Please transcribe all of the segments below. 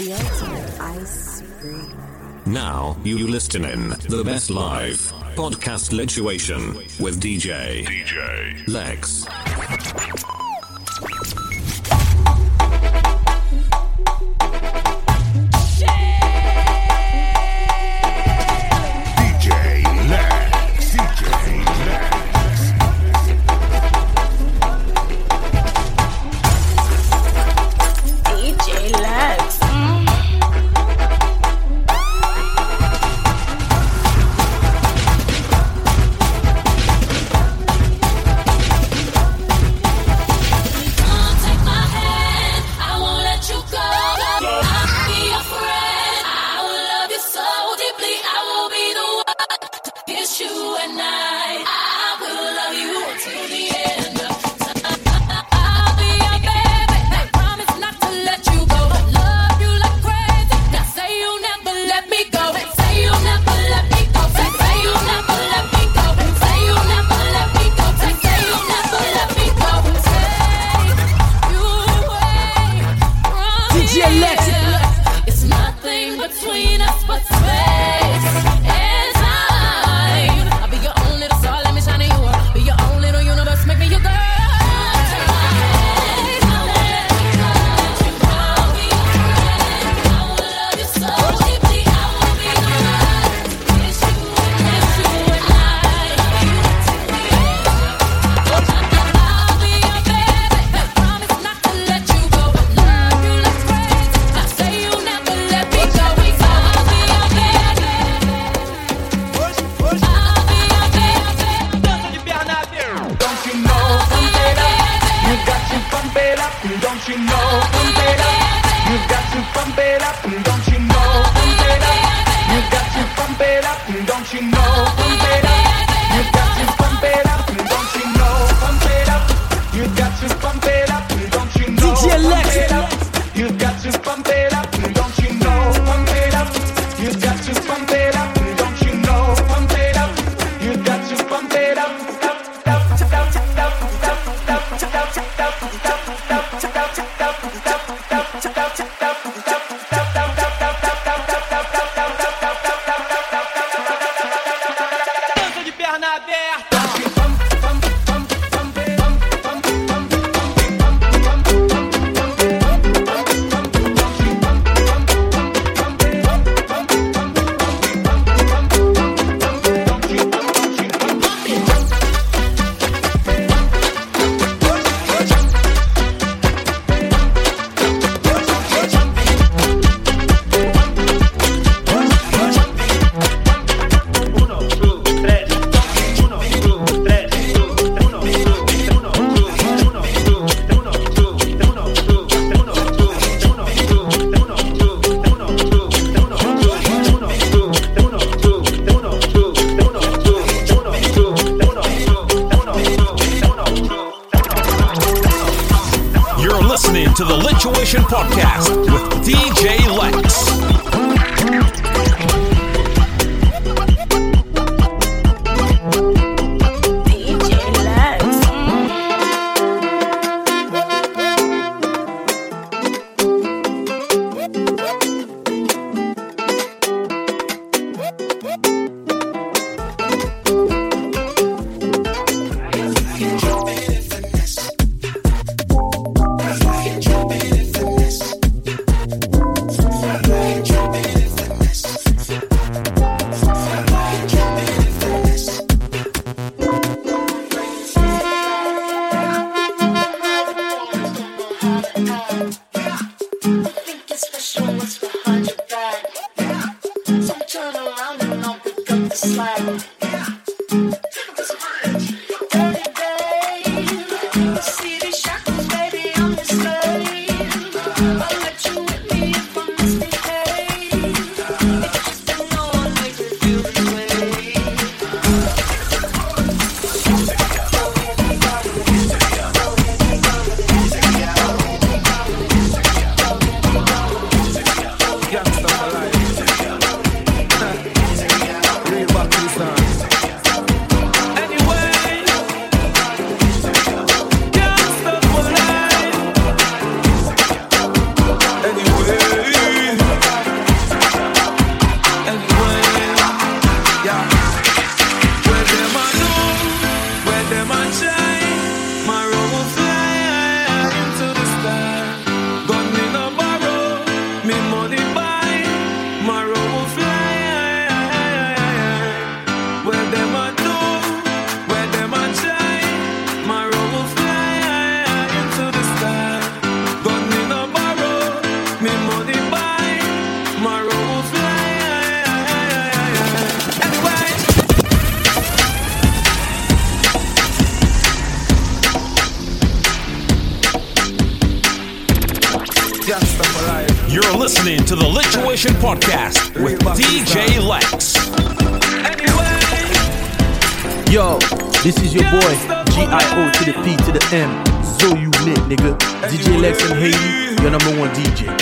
The ultimate ice cream. Now you listening the best live podcast lituation with DJ DJ Lex. don't M. So you lit, nigga. DJ Lex in Haiti, your number one DJ.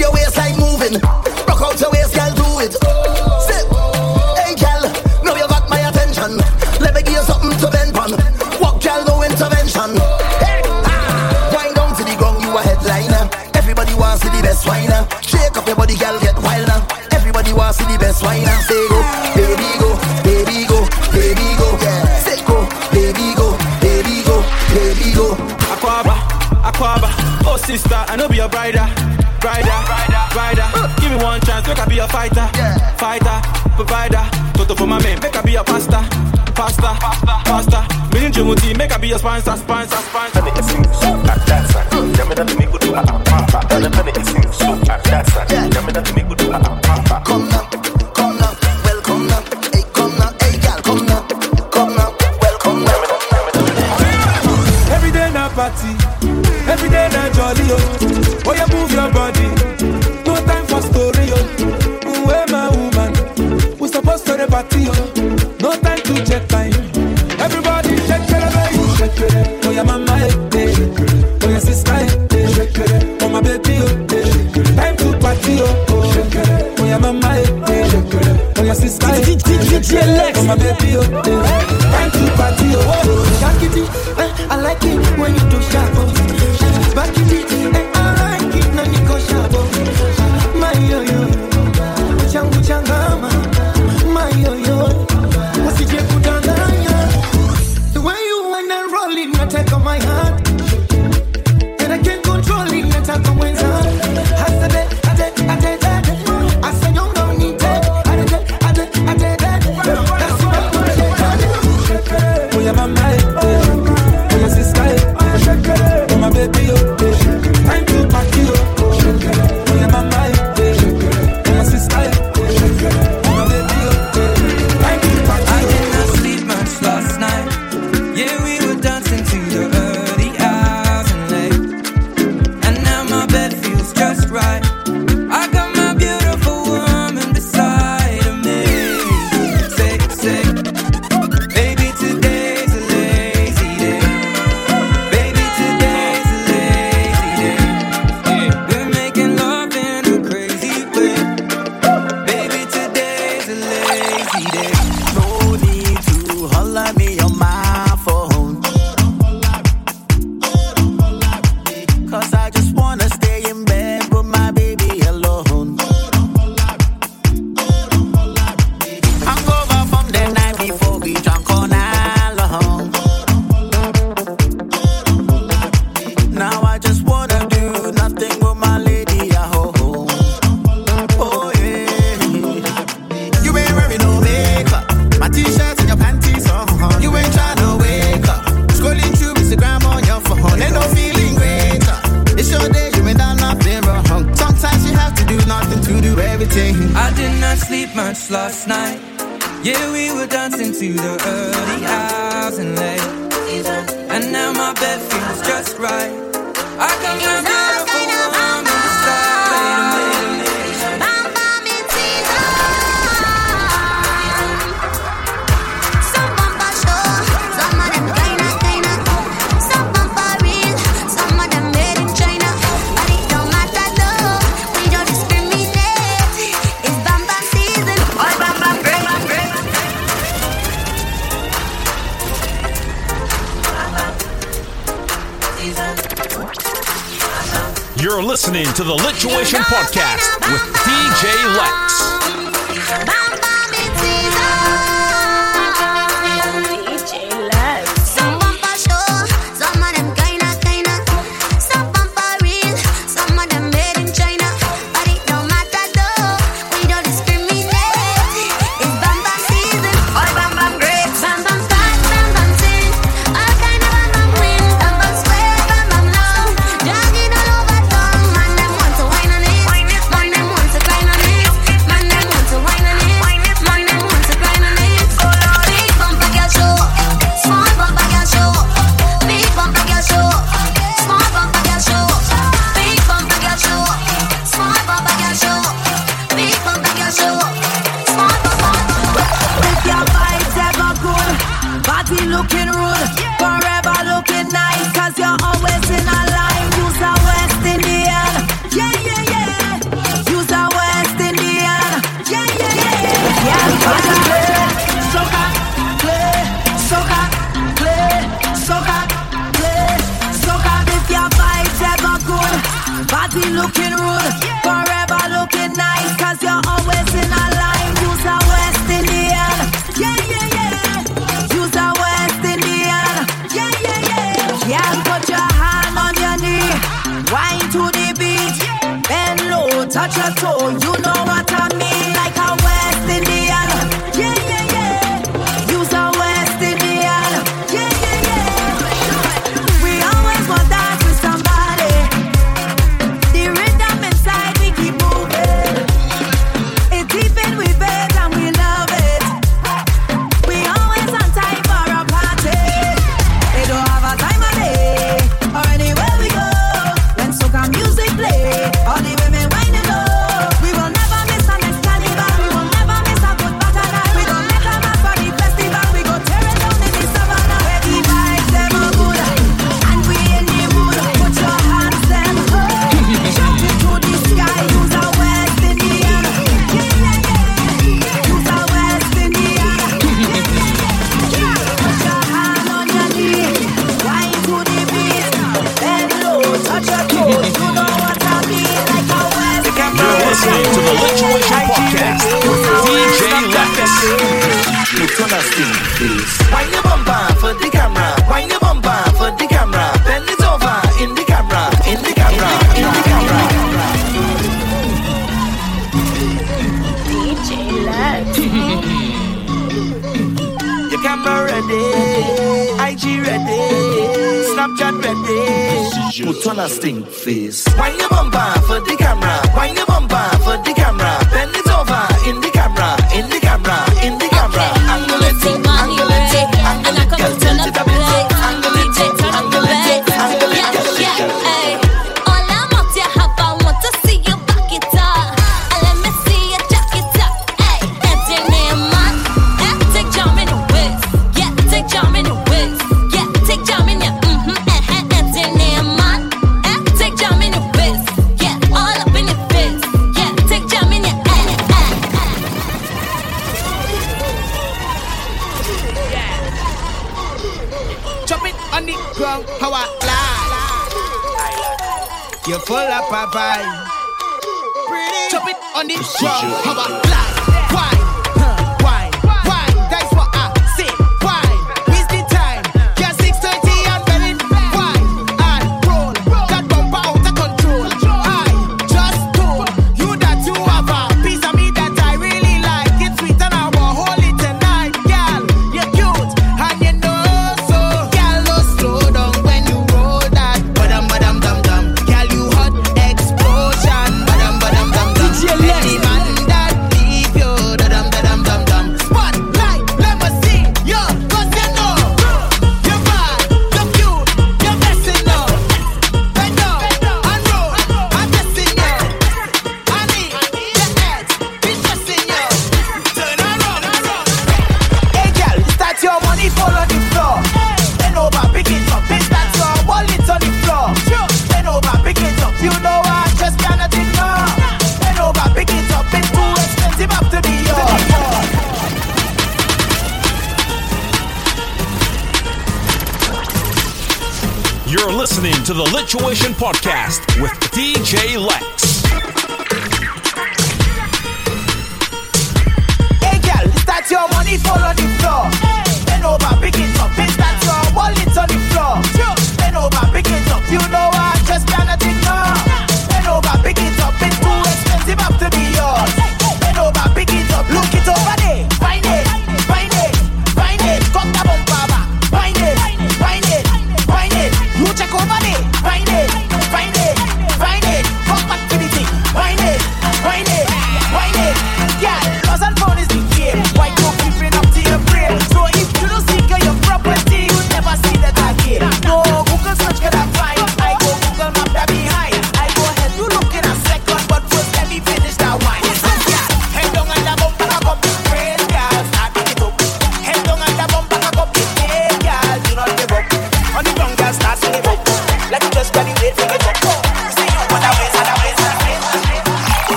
your waist like moving. Rock out your waist, girl, do it. Sit. Hey, girl, now you got my attention. Let me give you something to bend on. Walk, girl, no intervention. Hey, ah. Wind down to the ground, you a headliner. Everybody wants to see the best whiner. Shake up your body, girl, get wilder. Everybody wants to see the best whiner. Say. Sister, I know be your brider, brider, brider. Give me one chance, make I be a fighter, fighter, provider. Toto for my man, make I be a pastor, pastor, pastor. Million Jumuti, make I be a sponsor, sponsor, sponsor. Penny sing so at that side. me that me go do a papa. Penny sing so at that side.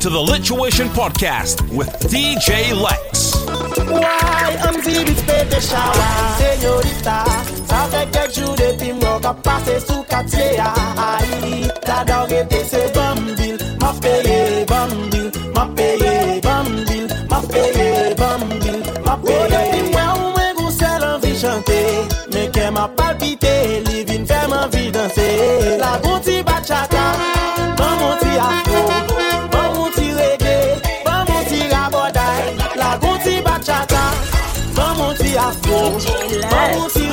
to the Lituation Podcast with DJ Lex. Why am zibit pete chawa, senyorita Sa feke jou depi mlo ka pase sou katye ya. Ay, ta doge te se bambil, ma peye bambil Ma peye bambil, ma peye bambil, ma peye bambil Depi mwe ou mwen gousè lan vi chante Me ke ma palpite, li vin fèman vi danse La gouti bachata, nan mouti afro that.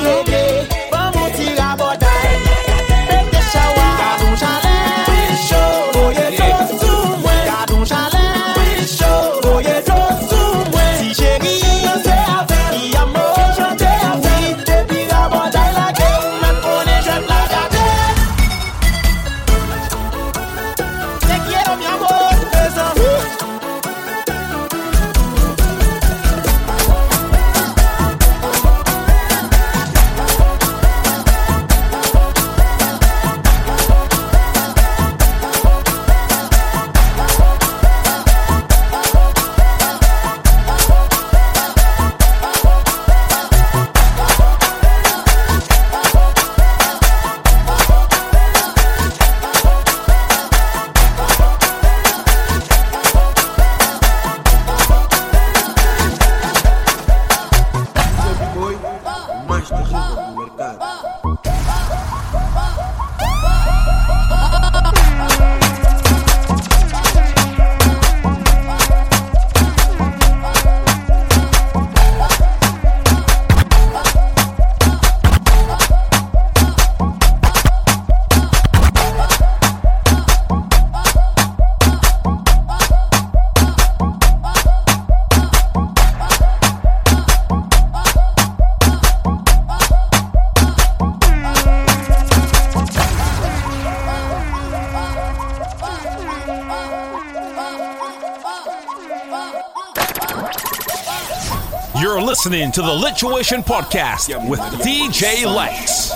listening to the Lituation Podcast with DJ Lex.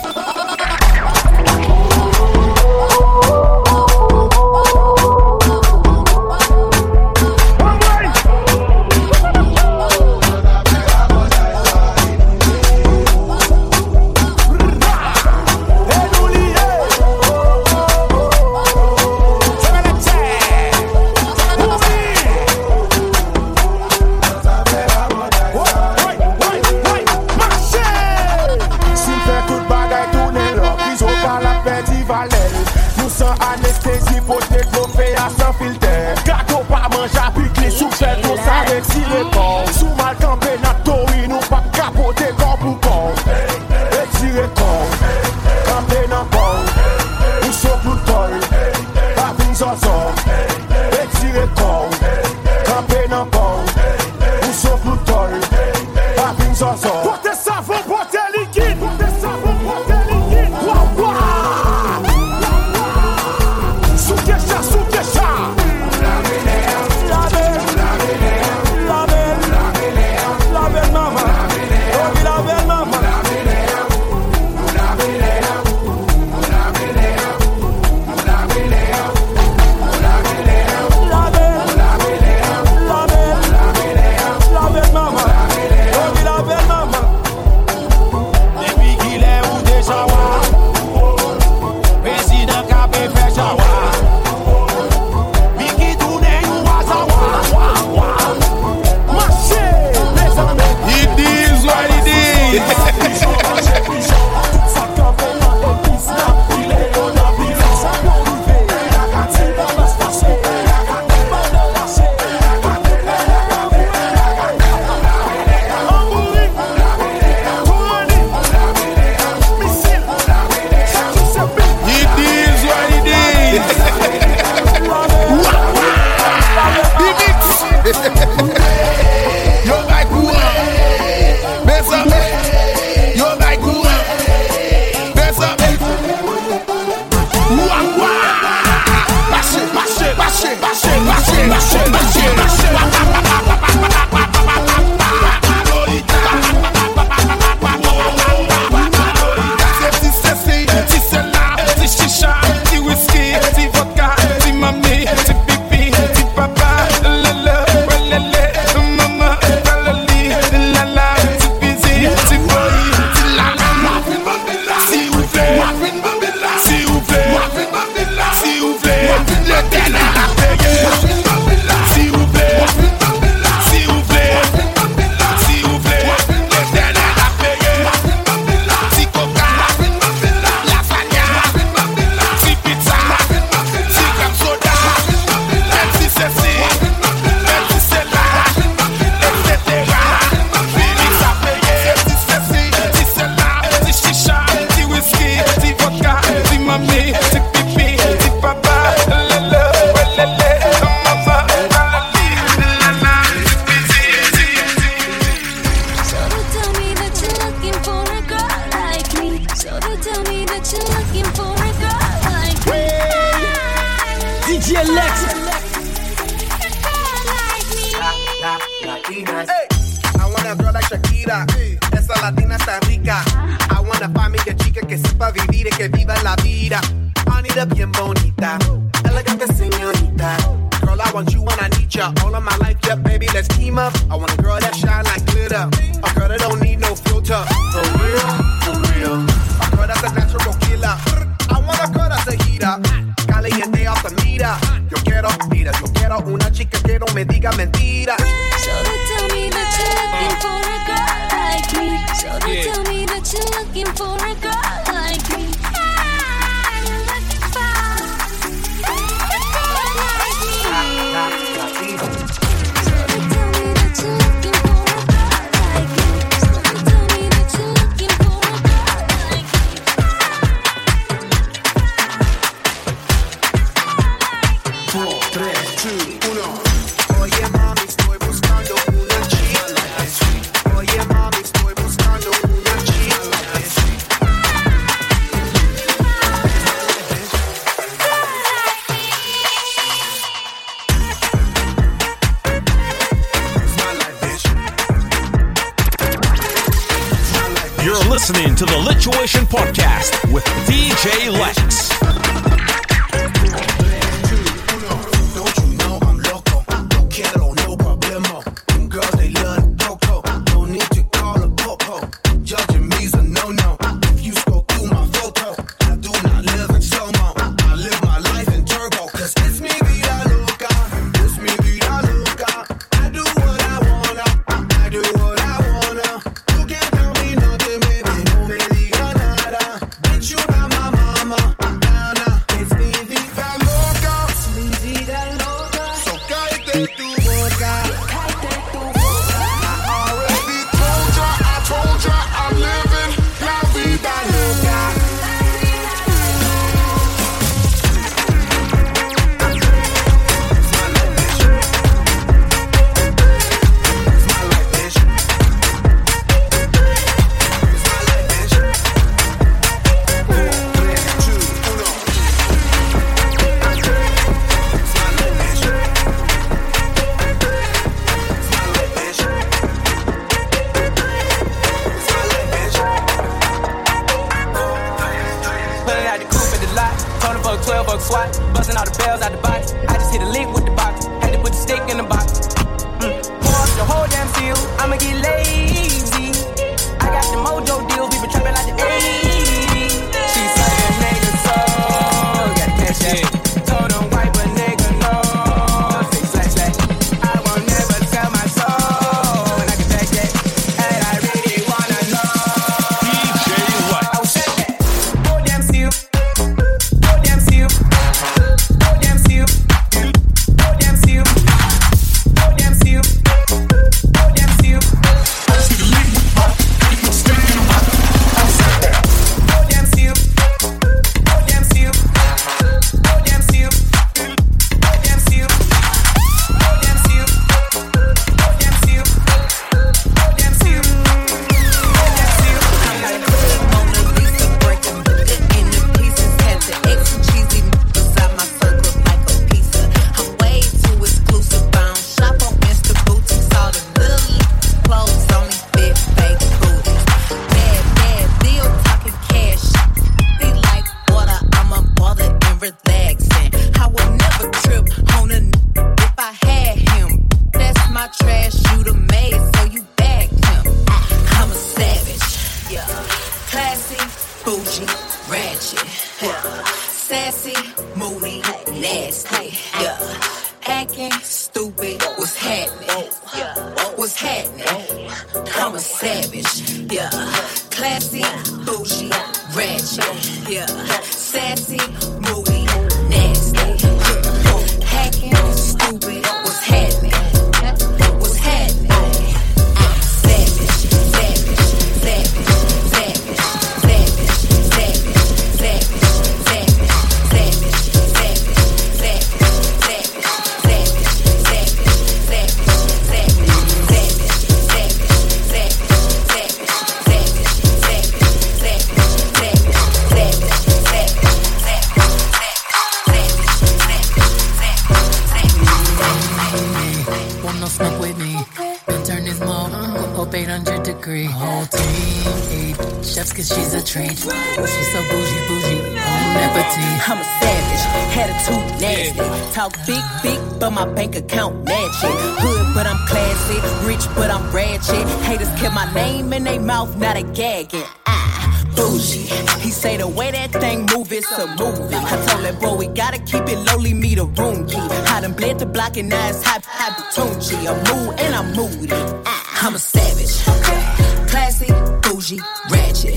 Bougie, ratchet.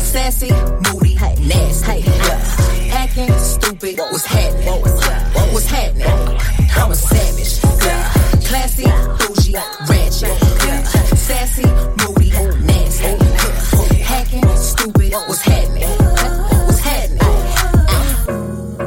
Sassy, moody, nasty. Acting stupid, what's happening? What's happening? I'm a savage. Classy, bougie, ratchet. Sassy, moody, nasty. Hacking, stupid, what's happening? What's happening?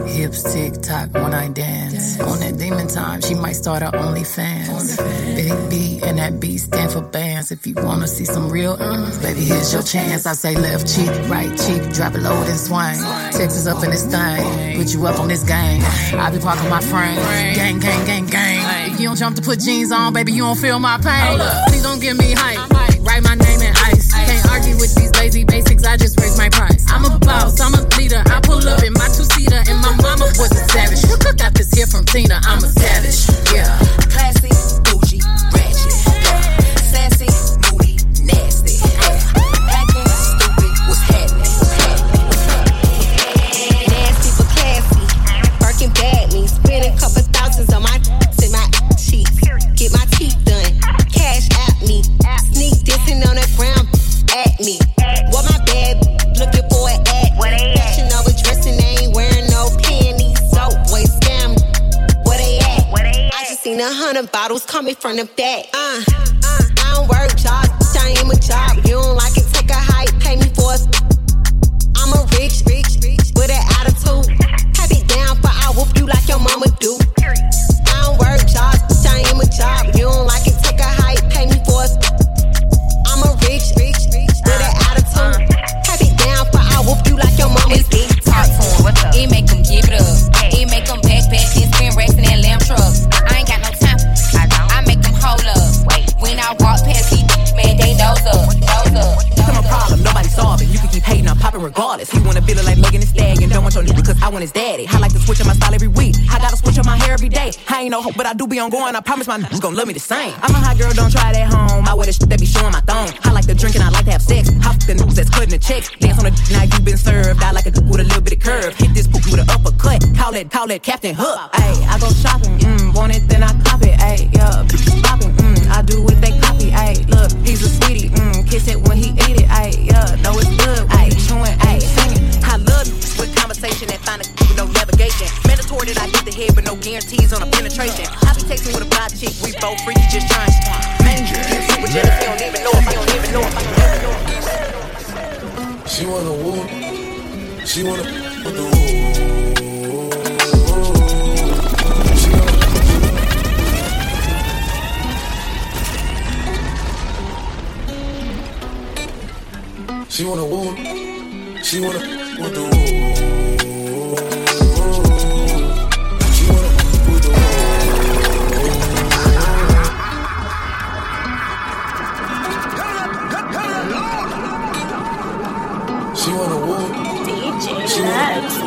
Hips tick tock when I dance. On that demon time, she might start her OnlyFans. Big B and that B stand for bands. If you wanna see some real, uh, baby, here's your chance. I say left cheek, right cheek, drop it low and swing. Texas up in this thing, put you up on this game. I be parking my frame, gang, gang, gang, gang. If you don't jump to put jeans on, baby, you don't feel my pain. Please don't give me hype. Write my name in ice. Can't argue with these lazy basics. I just raise my price. I'm a boss, I'm a leader. I pull up in my two seater, and my mama was a savage. You could got this here from Tina. I'm a savage. Yeah. Bottles coming from the back. Uh, popping regardless. He wanna feel it like Megan Thee Stallion. Don't want your nigga cause I want his daddy. I like to switch up my style every week. I gotta switch up my hair every day. I ain't no hope, but I do be on going. I promise my niggas gon' love me the same. I'm a hot girl, don't try it at home. I wear the shit that be showing my thong. I like to drink and I like to have sex. Hop the niggas that's cutting the checks. Dance on the now you been served. I like a with a little bit of curve. Hit this poop with an uppercut. Call it, call it Captain Hook. Ayy, I go shopping. Mm, want it, then I cop it. Ayy, yeah, bitches popping. Mm, I do what they copy. Ayy, look, he's a sweetie. Mm, kiss it when he eat it. Ayy, yeah, know it's good. Ayy, chewing, ayy, singing. I love you with conversation and find a with no navigation. Mandatory that I get the head, but no guarantees on a penetration. I be texting with a fly chick. We both free, just trying. Manger, super jealous. You don't even know if you don't even know if I don't even know if She wanna woo. She wanna with the woo. She wanna woo. She wanna with the woo. She wanna with the woo. She wanna woo. DJ She wanna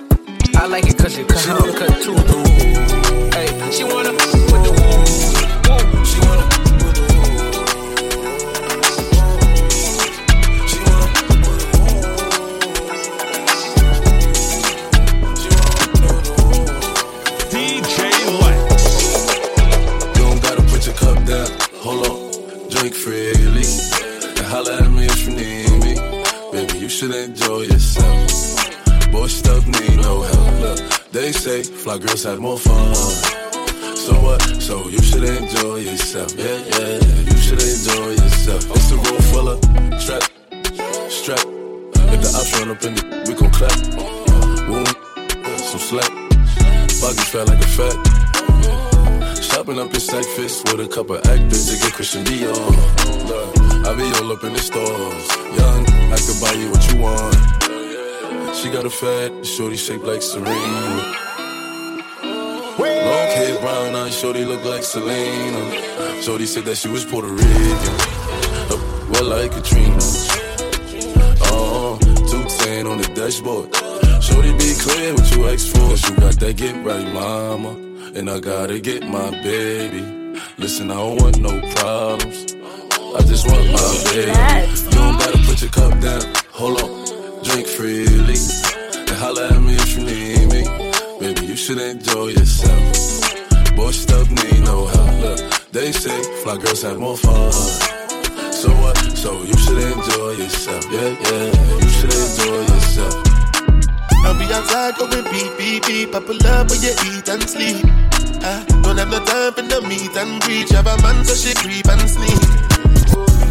I like it cause you cut how I'm cut too. Hey, she wanna with the woo. woo. She wanna with the woo. She wanna with the woo. DJ Lex. You don't gotta put your cup down. Hold on, drink freely. And holla at me if you need me. Baby, you should enjoy yourself. Boy, stuff need no help. Look, they say fly girls have more fun. So what? So you should enjoy yourself. Yeah, yeah, you should enjoy yourself. It's a room full of strap, strap. If the ops run up in the, we gon' clap. Boom, some slack. Buggy felt like a fat. Shopping up in Saks Fifth with a couple actors to get Christian Dior. Look, I be all up in the stores. Young, I could buy you what you want. She got a fat, shorty shaped like Serena. Long hair, brown eyes, shorty look like Selena. Shorty said that she was Puerto Rican. Uh, well, like Katrina. Oh, 210 on the dashboard. Shorty be clear what you ask for. Cause you got that get right, mama. And I gotta get my baby. Listen, I don't want no problems. I just want my baby. You don't gotta put your cup down. Hold on, drink freely. And holla at me if you need me. Baby, you should enjoy yourself. Boy, stuff need no help. Look, they say fly girls have more fun. So what? So you should enjoy yourself. Yeah, yeah, you should enjoy yourself. I'll be outside going beep, beep, beep. I pull up when you eat and sleep. I don't have no time for the meet and greet. Have a man so she creep and sneak.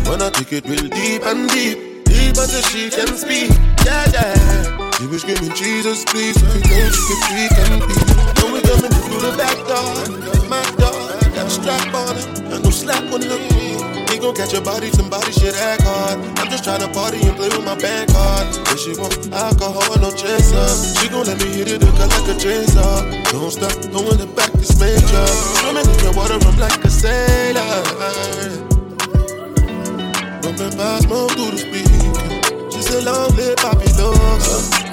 Wanna take it real deep and deep. Deep until she can speak. Yeah, yeah. She was screaming, Jesus, please. So you know she can freak and be. Then we coming in through the back door. My door. Got a strap on it. And no slap on the He gon' catch your body, somebody shit act hard. I'm just tryna party and play with my bank card. If she want alcohol, no chaser. She gon' let me hit it her like a chainsaw. Don't stop, going the back is major. Swimming in your water, I'm like a sailor. Bumping by smoke through the speaker. She said, long live Poppy Love.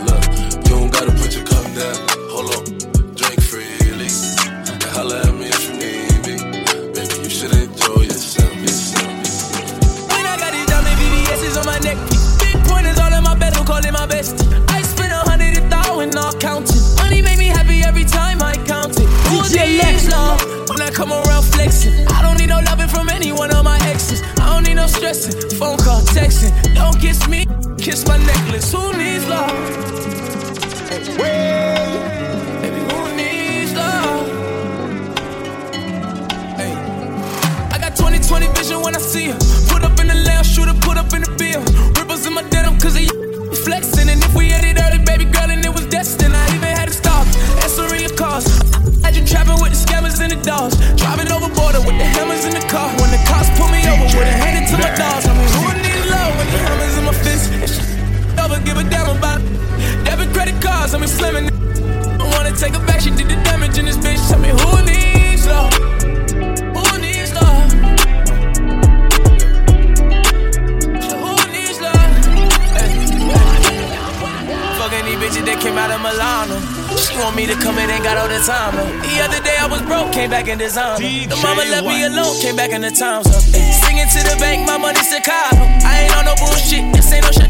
Look, you don't gotta put your cup down. Hold on, drink freely. And holla at me if you need me. Baby, you should enjoy yourself. yourself. When I got these diamond VVS's on my neck, big pointers all in my bed, I'm calling my bestie. I spent a hundred and thousand, not counting. Money make me happy every time I count it. Who DJ needs Lex. love when I come around flexing? I don't need no loving from any one of my exes. I don't need no stressing, phone call, texting. Don't kiss me, kiss my necklace. Who needs love? Baby, who needs love? Hey. I got 20/20 vision when I see her. Put up in the lounge, shooter, put up in the bill. Ripples in my denim, cause they flexing. And if we had it early, baby girl, and it was destined, I even had to stop. Answering your calls. Had you trapping with the scammers and the dogs. Driving I'm slamming. I wanna take her back, she did the damage in this bitch. Tell me who needs love? Who needs love? Who needs love? Fucking these bitches that came out of Milano. She want me to come in, ain't got all the time. though. The other day I was broke, came back in designer. The mama left me alone, came back in the times up. Singing to the bank, my money Chicago. I ain't on no bullshit, this ain't no Chicago.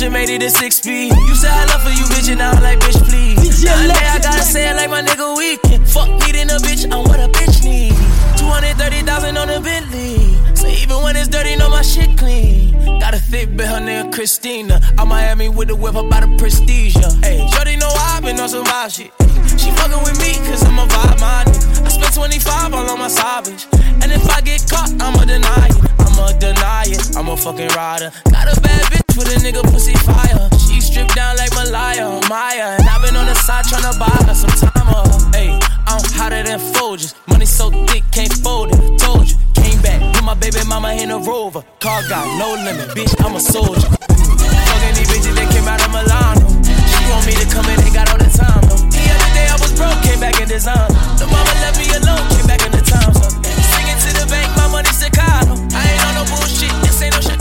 Twenties on my head, you made it a six speed. You said I love for you, bitch, and now I'm like, bitch, please. Nowadays I gotta say it like my nigga weekend. Fuck needing a bitch, I'm what a bitch need. 230,000 on a Bentley. So even when it's dirty, know my shit clean. Got a thick bitch, her name Christina. I'm Miami with the whip about the prestige. Hey, Shorty know I've been on some wild shit. She fucking with me, cause I'm a vibe minded. I spent 25 all on my savage. And if I get caught, I'ma deny it. I'ma deny it. I'm a fucking rider. Got a bad bitch with a nigga pussy fire. She stripped down like Malaya, Maya. And I've been on the side tryna buy her some time. Uh, hey, I'm hotter than Folgers. Money so thick, can't fold it. Told you, came back. Put my baby mama in a rover. Car got no limit, bitch, I'm a soldier. Fucking these bitches that came out of Milano. She want me to come in, ain't got all the time, though. The other day I was broke, came back in design. The mama left me alone, came back in the time, so. Singing to the bank, my money Chicago. I ain't on no bullshit, this ain't no Chicago.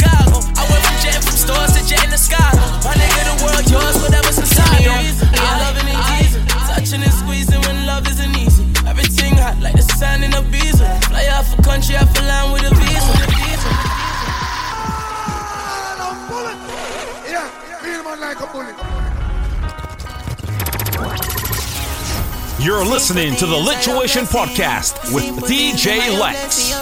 Sky. My nigga, the world yours, whatever's inside. Yo, I loving and teasing, touching and squeezing when love isn't easy. Everything hot like the sun in a visa. Fly out for country, I fly line with a visa. Yeah, feel man like a bullet. You're listening to the Lituation Podcast with DJ Lex.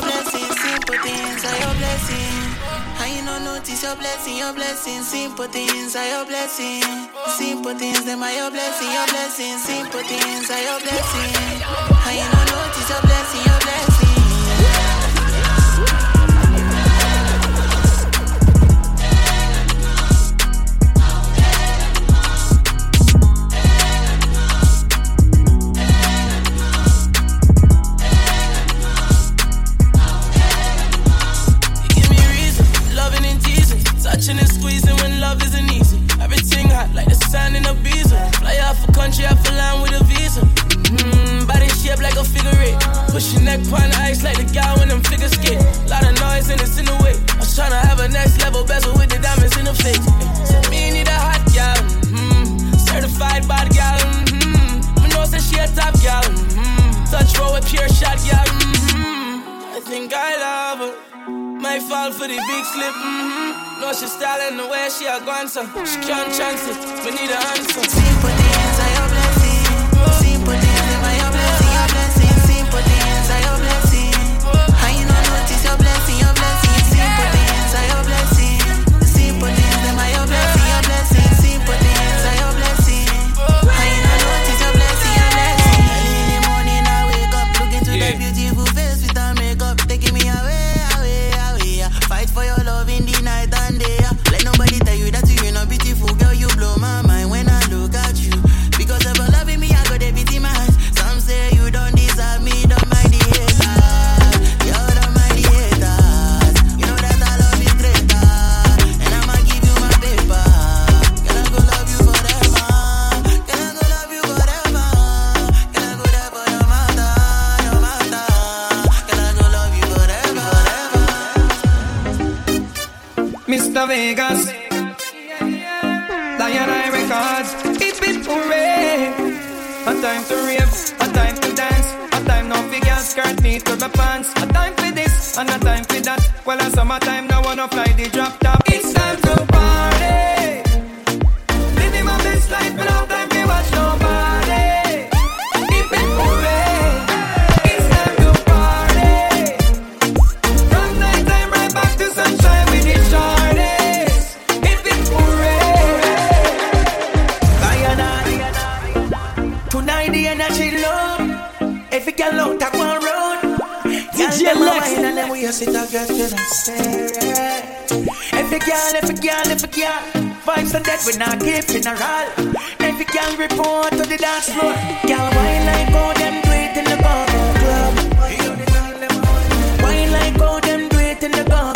Notice your blessing, your blessing, simple things are your blessing. Simple things, them are your blessing, your blessing, simple things are your blessing. And you don't notice your blessing, your blessing. Slip. Mm-hmm. No, she's style and the way she a gone so she can't chance it. We need an answer. Wine and then we a get to the stare. Every girl, every girl, every girl. Vibes are dead, we not keep funeral. Every girl report to the dance floor. Girl, wine like how them do it in the go-go club. Wine like how them do it in the go-go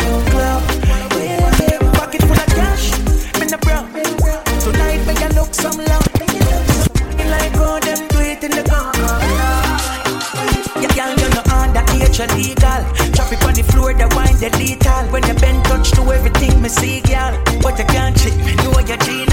everything, me see, girl. But you can't trick me, you are your Gina.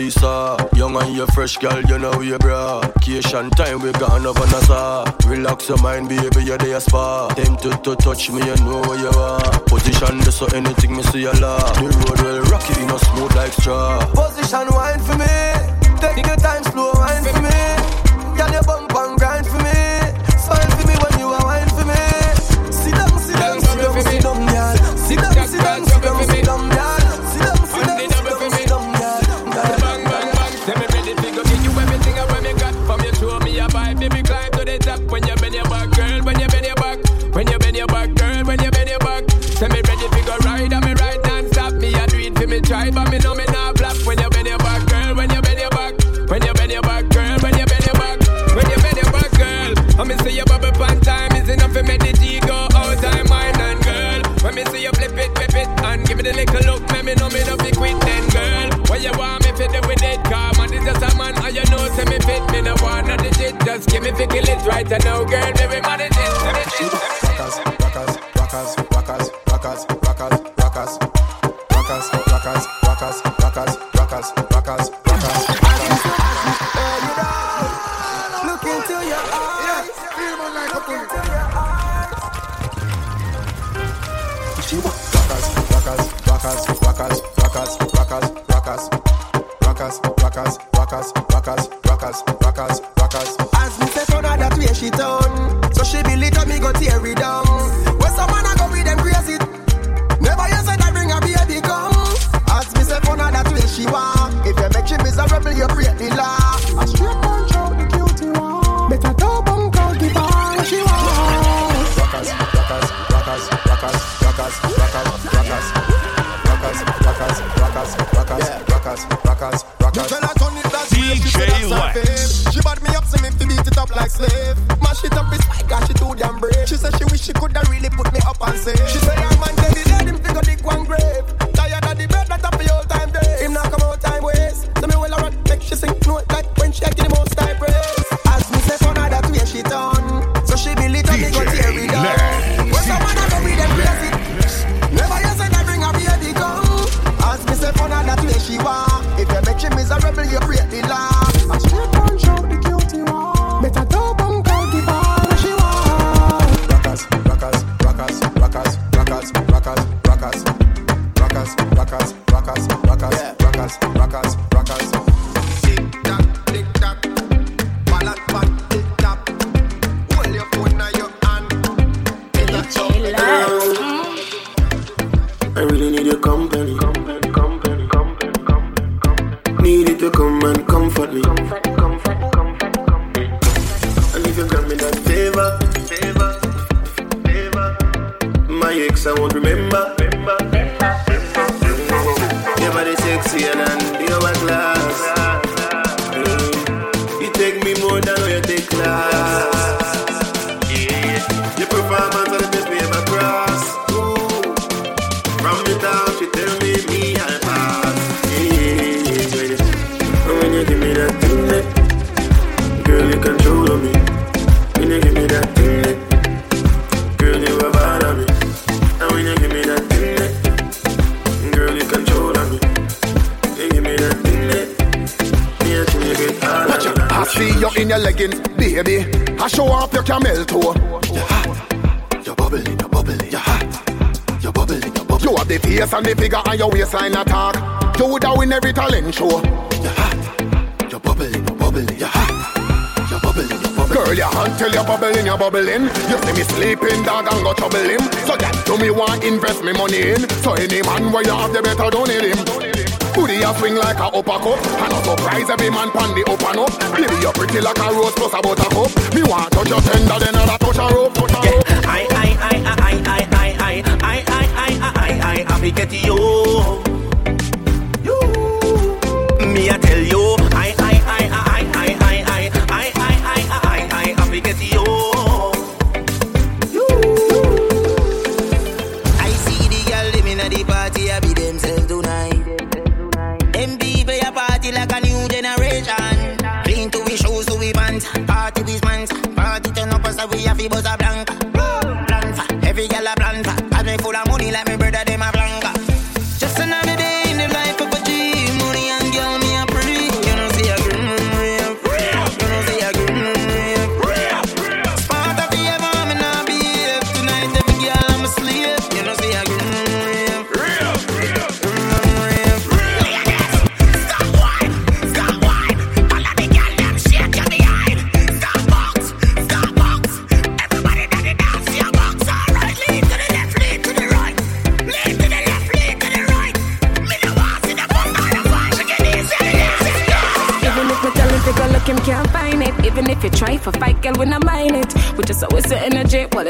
Seesaw. Young and you fresh girl, you know you bra. Vacation time we gone over Nassau. Relax your mind, baby, you're there spa. Tempted to touch me, you know where you are. Position this so anything me see a lot. The road well rocky, you know smooth like straw. Position wine for me. Take your time, slow wine for me. Can you bump me fi kill it right now, girl. Every man you're. You see me sleeping, dog, and go trouble him. So that do me want invest me money in. So any man where you have, the better donate him. Booty a swing like a uppercut And a surprise every man pan the and up Baby you pretty like a rose plus a buttercup Me want touch your tender then I'll touch a rope touch a rope I, I, I, I, I, I, I, I, I, I, I, I, I, I, get you. You.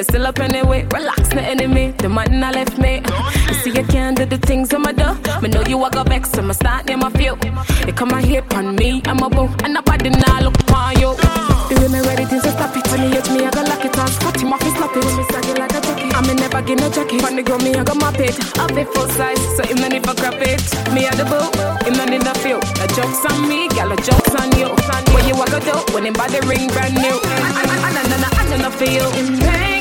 It's still up anyway. Relax, the enemy, the man I left me. You see, you can't do the things I'm a do. Me know you walk up vex, I'ma start near my feel. You come and hit on me, I'm a boo, and nobody now look upon you. The way me ready things to stop it. When you hit me, I go lock it on. Spot him off, he slap it. Me sag it like a jockey. I me never get no jockey. When the girl me, I go map it. Up it full size, so no need for grab it. Me at the boo, him no need no feel. The jokes on me, gal, the jokes on you. When you walk do, when him body ring brand new. And and and and and and I feel. It make me feel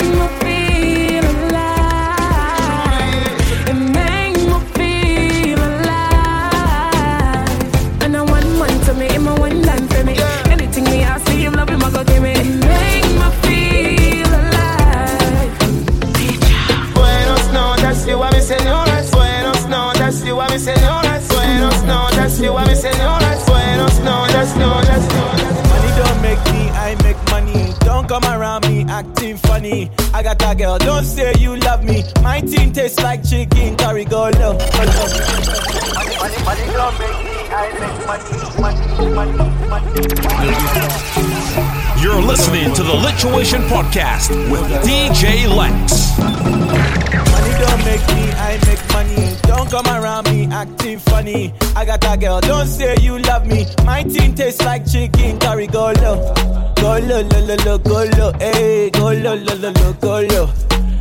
Buenos noches, noches, Money don't make me, I make money. Don't come around me acting funny. I got a girl, don't say you love me. My team tastes like chicken curry. Go low, go low. Money, money, money don't make me, I make money, money, money, money. You're listening to the Lituation Podcast with DJ Lex. Money don't make me, I make money. Don't come around me acting funny. I got a girl, don't say you love me. My team tastes like chicken curry. Go low, go low, low, low, low, go low, hey, go low, low, low, low, go low,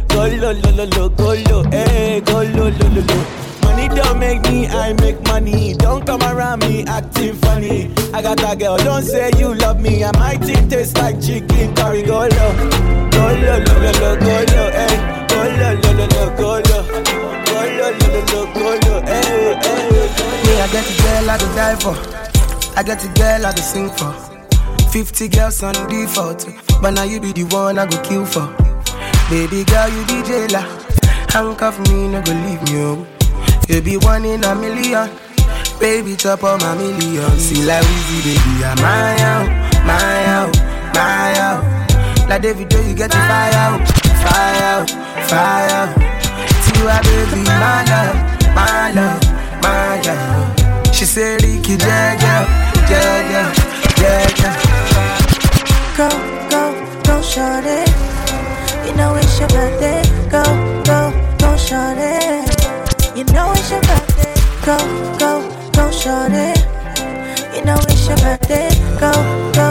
go low, low, low, low, go low, hey, go low, low, low, low. Money don't make me, I make money. Don't come around me acting funny. I got a girl, don't say you love me. And my team tastes like chicken curry. Go low, go low, low, low, low, go low, hey, go low, low, low, low, go low, hey, hey. Me, I get a girl I go die for. I get a girl I go sing for. 50 girls on default. But now you be the one I go kill for. Baby girl, you be jailer. Handcuff me, no go leave me. Oh. You be one in a million. Baby, top of my million. See like Weezy, baby, I'm my out, my out, my out. Like David, you get the fire out, fire out, fire out. Tiwa, baby, my love, my love, my love. She said, Ricky, Jaja, Jaja, Jaja. Go, go, go, short it. You know it's your birthday. Go, go, go, short it. You know it's your birthday. Go, go, go, short it. You know it's your birthday. Go, go,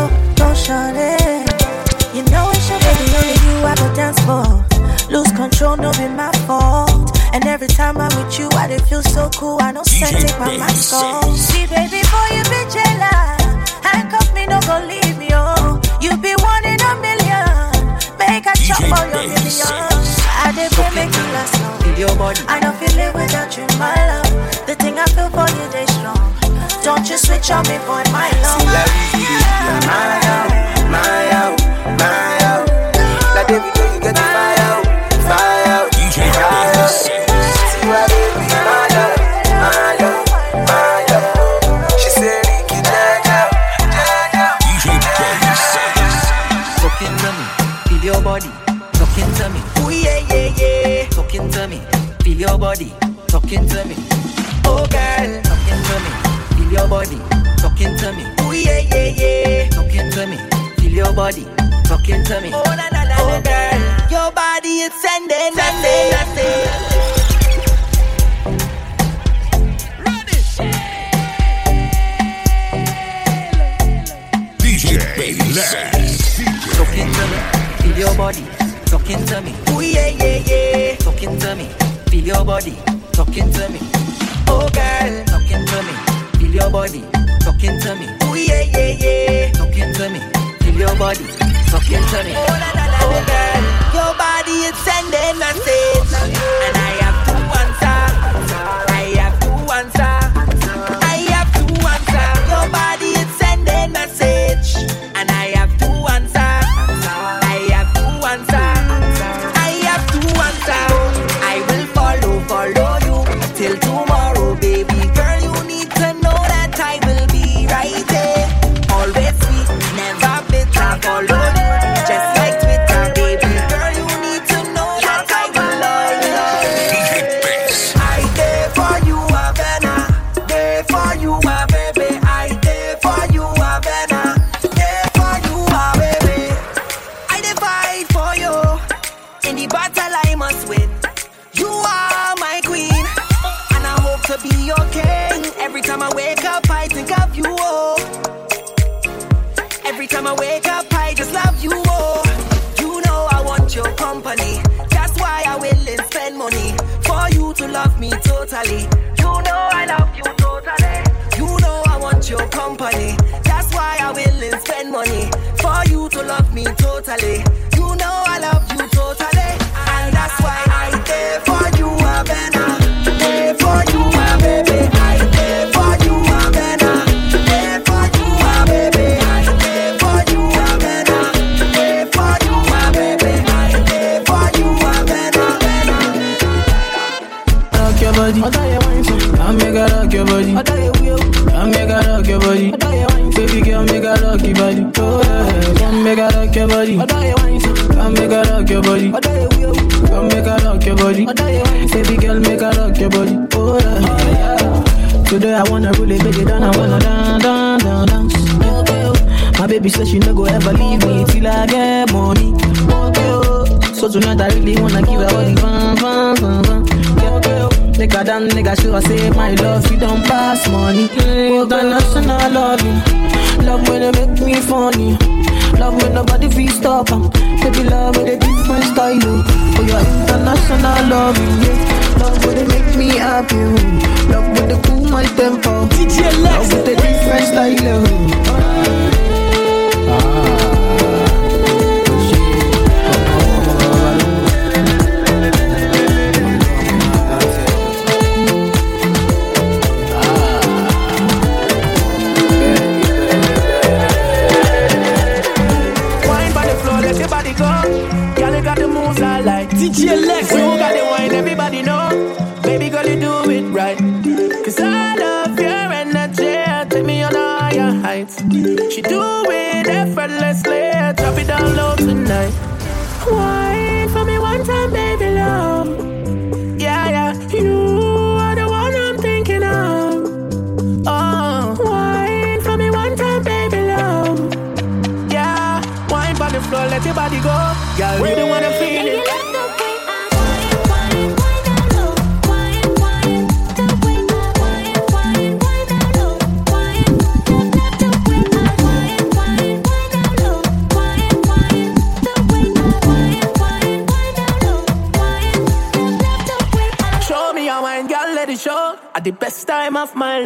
cool. I take my mask off. See, baby, boy, you be jealous. Handcuff me, no go leave me, oh. You be one in a million. Make a chop for your million. I dey pray make you last long. Your. I don't feel it without you, my love. The thing I feel for you, they strong. Don't you switch on me, boy, my love.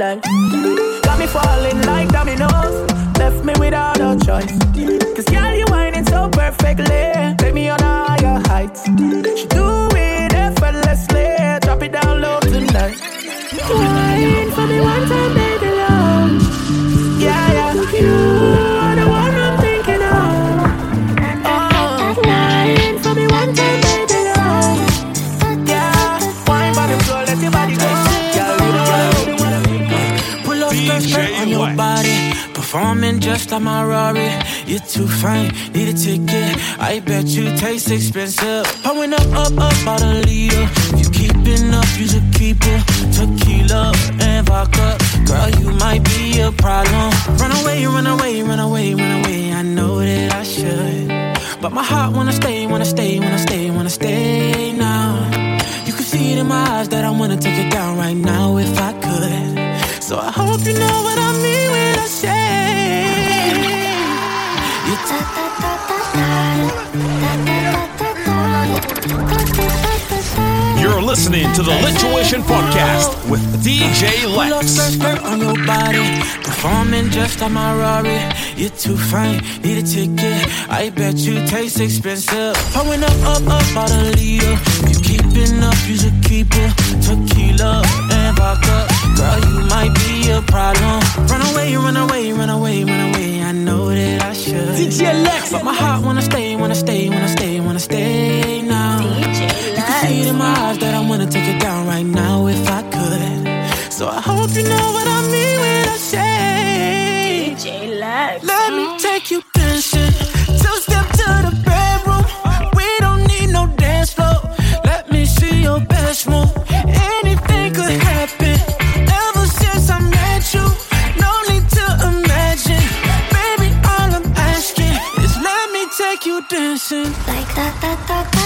la expensive. Pouring up, up, up out a leader. If you keeping up, you should keep it. Tequila and vodka, girl, you might be a problem. Run away, run away, run away, run away. I know that I should, but my heart wanna stay, wanna stay, wanna stay, wanna stay now. You can see it in my eyes that I wanna take it down right now if I could. So I hope you know what I mean when I say. You take You're listening to the Lit Tuition Podcast with DJ Lex. Skirt on your body, performing just like my Rari. You're too fine, need a ticket. I bet you taste expensive. Pouring up, up, up, out a leader. You keeping up, you should keep it. Tequila and vodka, girl, you might be a problem. Run away, run away, run away, run away. I know that I should. DJ Lex, but my heart wanna stay, wanna stay, wanna stay, wanna stay in my that I wanna take it down right now if I could. So I hope you know what I mean when I say, DJ Lex. Let me take you dancing. Two step to the bedroom. We don't need no dance floor. Let me see your best move. Anything could happen. Ever since I met you, no need to imagine. Baby, all I'm asking is let me take you dancing. Like that, that, that, that.